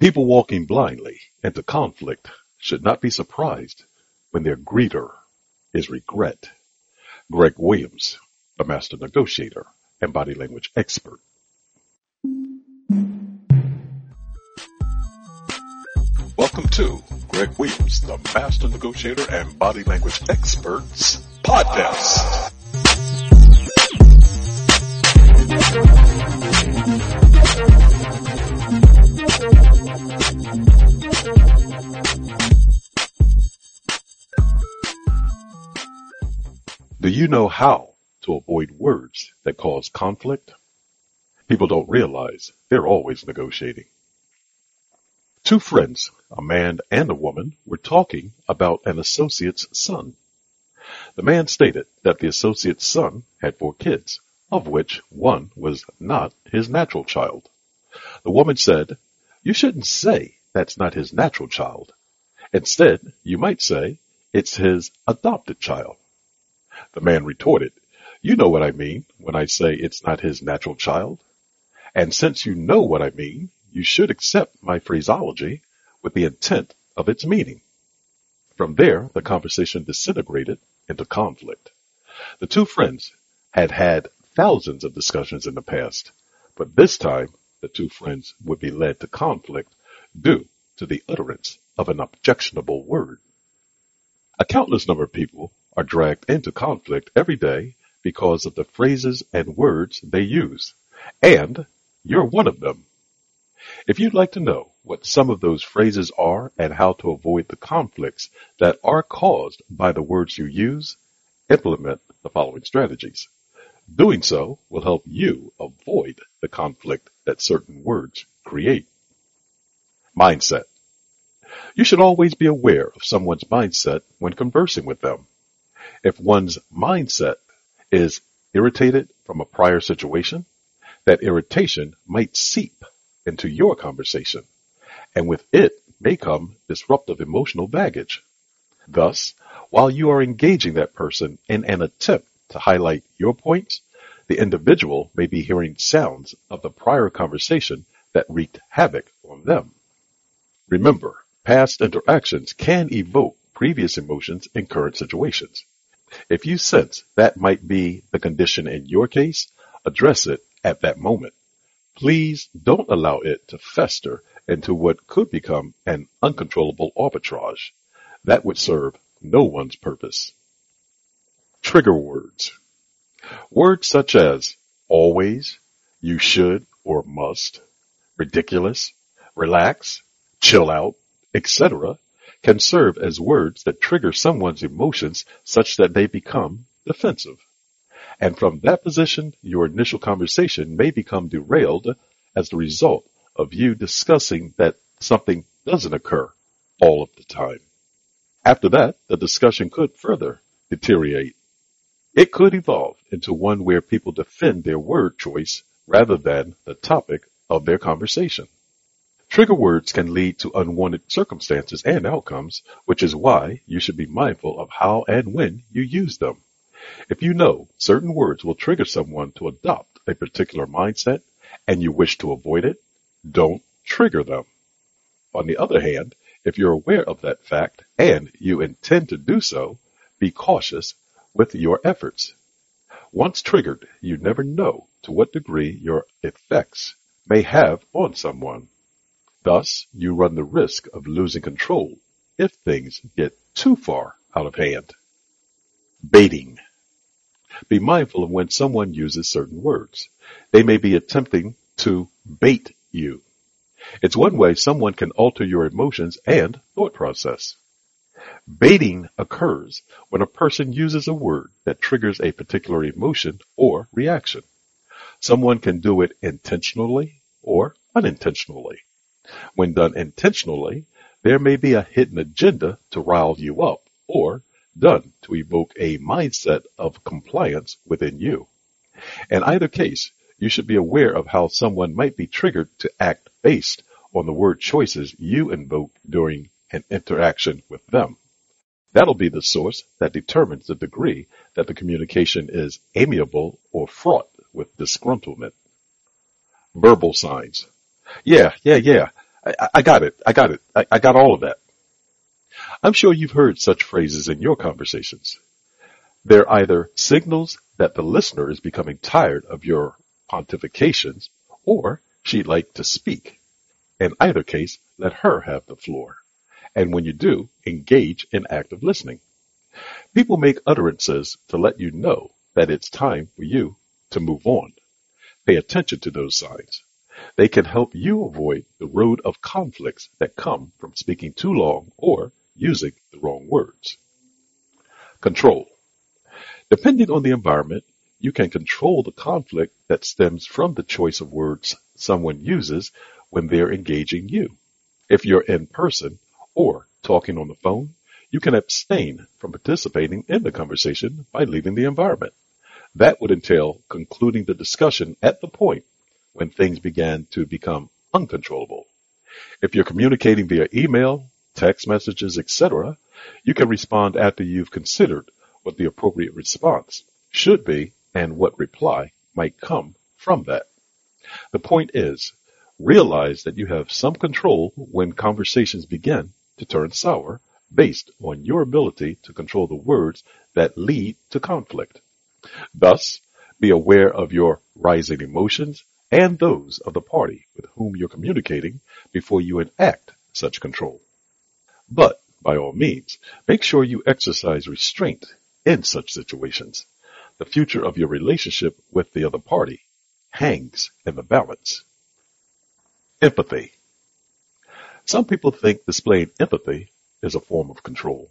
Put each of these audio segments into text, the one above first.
People walking blindly into conflict should not be surprised when their greeter is regret. Greg Williams, a master negotiator and body language expert. Welcome to Greg Williams, the master negotiator and body language experts podcast. Do you know how to avoid words that cause conflict? People don't realize they're always negotiating. Two friends, a man and a woman, were talking about an associate's son. The man stated that the associate's son had four kids, of which one was not his natural child. The woman said, you shouldn't say that's not his natural child. Instead, you might say it's his adopted child. The man retorted, you know what I mean when I say it's not his natural child. And since you know what I mean, you should accept my phraseology with the intent of its meaning. From there, the conversation disintegrated into conflict. The two friends had had thousands of discussions in the past, but this time the two friends would be led to conflict due to the utterance of an objectionable word. A countless number of people are dragged into conflict every day because of the phrases and words they use, and you're one of them. If you'd like to know what some of those phrases are and how to avoid the conflicts that are caused by the words you use, implement the following strategies. Doing so will help you avoid the conflict that certain words create. Mindset. You should always be aware of someone's mindset when conversing with them. If one's mindset is irritated from a prior situation, that irritation might seep into your conversation, and with it may come disruptive emotional baggage. Thus, while you are engaging that person in an attempt to highlight your points, the individual may be hearing sounds of the prior conversation that wreaked havoc on them. Remember, past interactions can evoke previous emotions in current situations. If you sense that might be the condition in your case, address it at that moment. Please don't allow it to fester into what could become an uncontrollable arbitrage. That would serve no one's purpose. Trigger words. Words such as always, you should or must, ridiculous, relax, chill out, etc. can serve as words that trigger someone's emotions such that they become defensive. And from that position, your initial conversation may become derailed as the result of you discussing that something doesn't occur all of the time. After that, the discussion could further deteriorate. It could evolve into one where people defend their word choice rather than the topic of their conversation. Trigger words can lead to unwanted circumstances and outcomes, which is why you should be mindful of how and when you use them. If you know certain words will trigger someone to adopt a particular mindset and you wish to avoid it, don't trigger them. On the other hand, if you're aware of that fact and you intend to do so, be cautious with your efforts. Once triggered, you never know to what degree your effects may have on someone. Thus, you run the risk of losing control if things get too far out of hand. Baiting. Be mindful of when someone uses certain words. They may be attempting to bait you. It's one way someone can alter your emotions and thought process. Baiting occurs when a person uses a word that triggers a particular emotion or reaction. Someone can do it intentionally or unintentionally. When done intentionally, there may be a hidden agenda to rile you up or done to evoke a mindset of compliance within you. In either case, you should be aware of how someone might be triggered to act based on the word choices you invoke during an interaction with them. That'll be the source that determines the degree that the communication is amiable or fraught with disgruntlement. Verbal signs. Yeah, yeah, yeah. I, I got it. I got it. I, I got all of that. I'm sure you've heard such phrases in your conversations. They're either signals that the listener is becoming tired of your pontifications or she'd like to speak. In either case, let her have the floor. And when you do, engage in active listening. People make utterances to let you know that it's time for you to move on. Pay attention to those signs. They can help you avoid the road of conflicts that come from speaking too long or using the wrong words. Control. Depending on the environment, you can control the conflict that stems from the choice of words someone uses when they're engaging you. If you're in person or talking on the phone, you can abstain from participating in the conversation by leaving the environment. That would entail concluding the discussion at the point when things began to become uncontrollable. If you're communicating via email, text messages, etc., you can respond after you've considered what the appropriate response should be and what reply might come from that. The point is, realize that you have some control when conversations begin to turn sour based on your ability to control the words that lead to conflict. Thus, be aware of your rising emotions and those of the party with whom you're communicating before you enact such control. But, by all means, make sure you exercise restraint in such situations. The future of your relationship with the other party hangs in the balance. Empathy. Some people think displaying empathy is a form of control.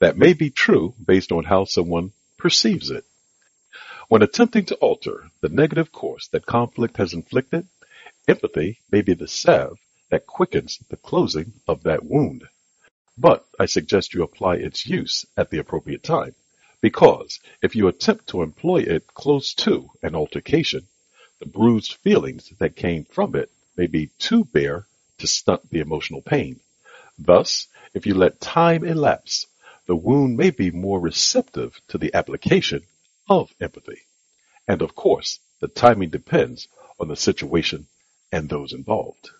That may be true based on how someone perceives it. When attempting to alter the negative course that conflict has inflicted, empathy may be the salve that quickens the closing of that wound. But I suggest you apply its use at the appropriate time, because if you attempt to employ it close to an altercation, the bruised feelings that came from it may be too bare to stunt the emotional pain. Thus, if you let time elapse, the wound may be more receptive to the application of empathy. And of course, the timing depends on the situation and those involved.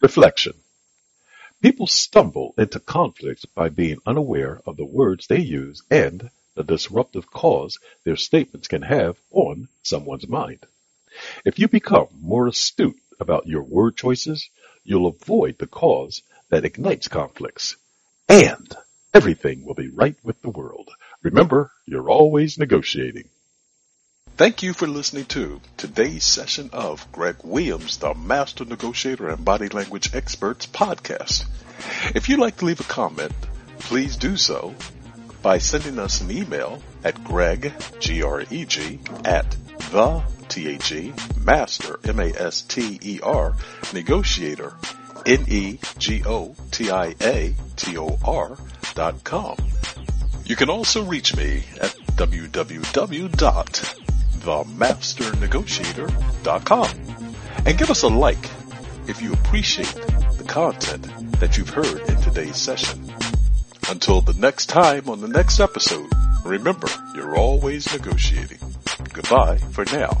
Reflection. People stumble into conflicts by being unaware of the words they use and the disruptive cause their statements can have on someone's mind. If you become more astute about your word choices, you'll avoid the cause that ignites conflicts. And everything will be right with the world. Remember, you're always negotiating. Thank you for listening to today's session of Greg Williams, the Master Negotiator and Body Language Experts podcast. If you'd like to leave a comment, please do so by sending us an email at greg, G-R-E-G, at the, T-H-E, master, M-A-S-T-E-R, negotiator, N-E-G-O-T-I-A-T-O-R dot com. You can also reach me at www.themasternegotiator.com and give us a like if you appreciate the content that you've heard in today's session. Until the next time on the next episode, remember, you're always negotiating. Goodbye for now.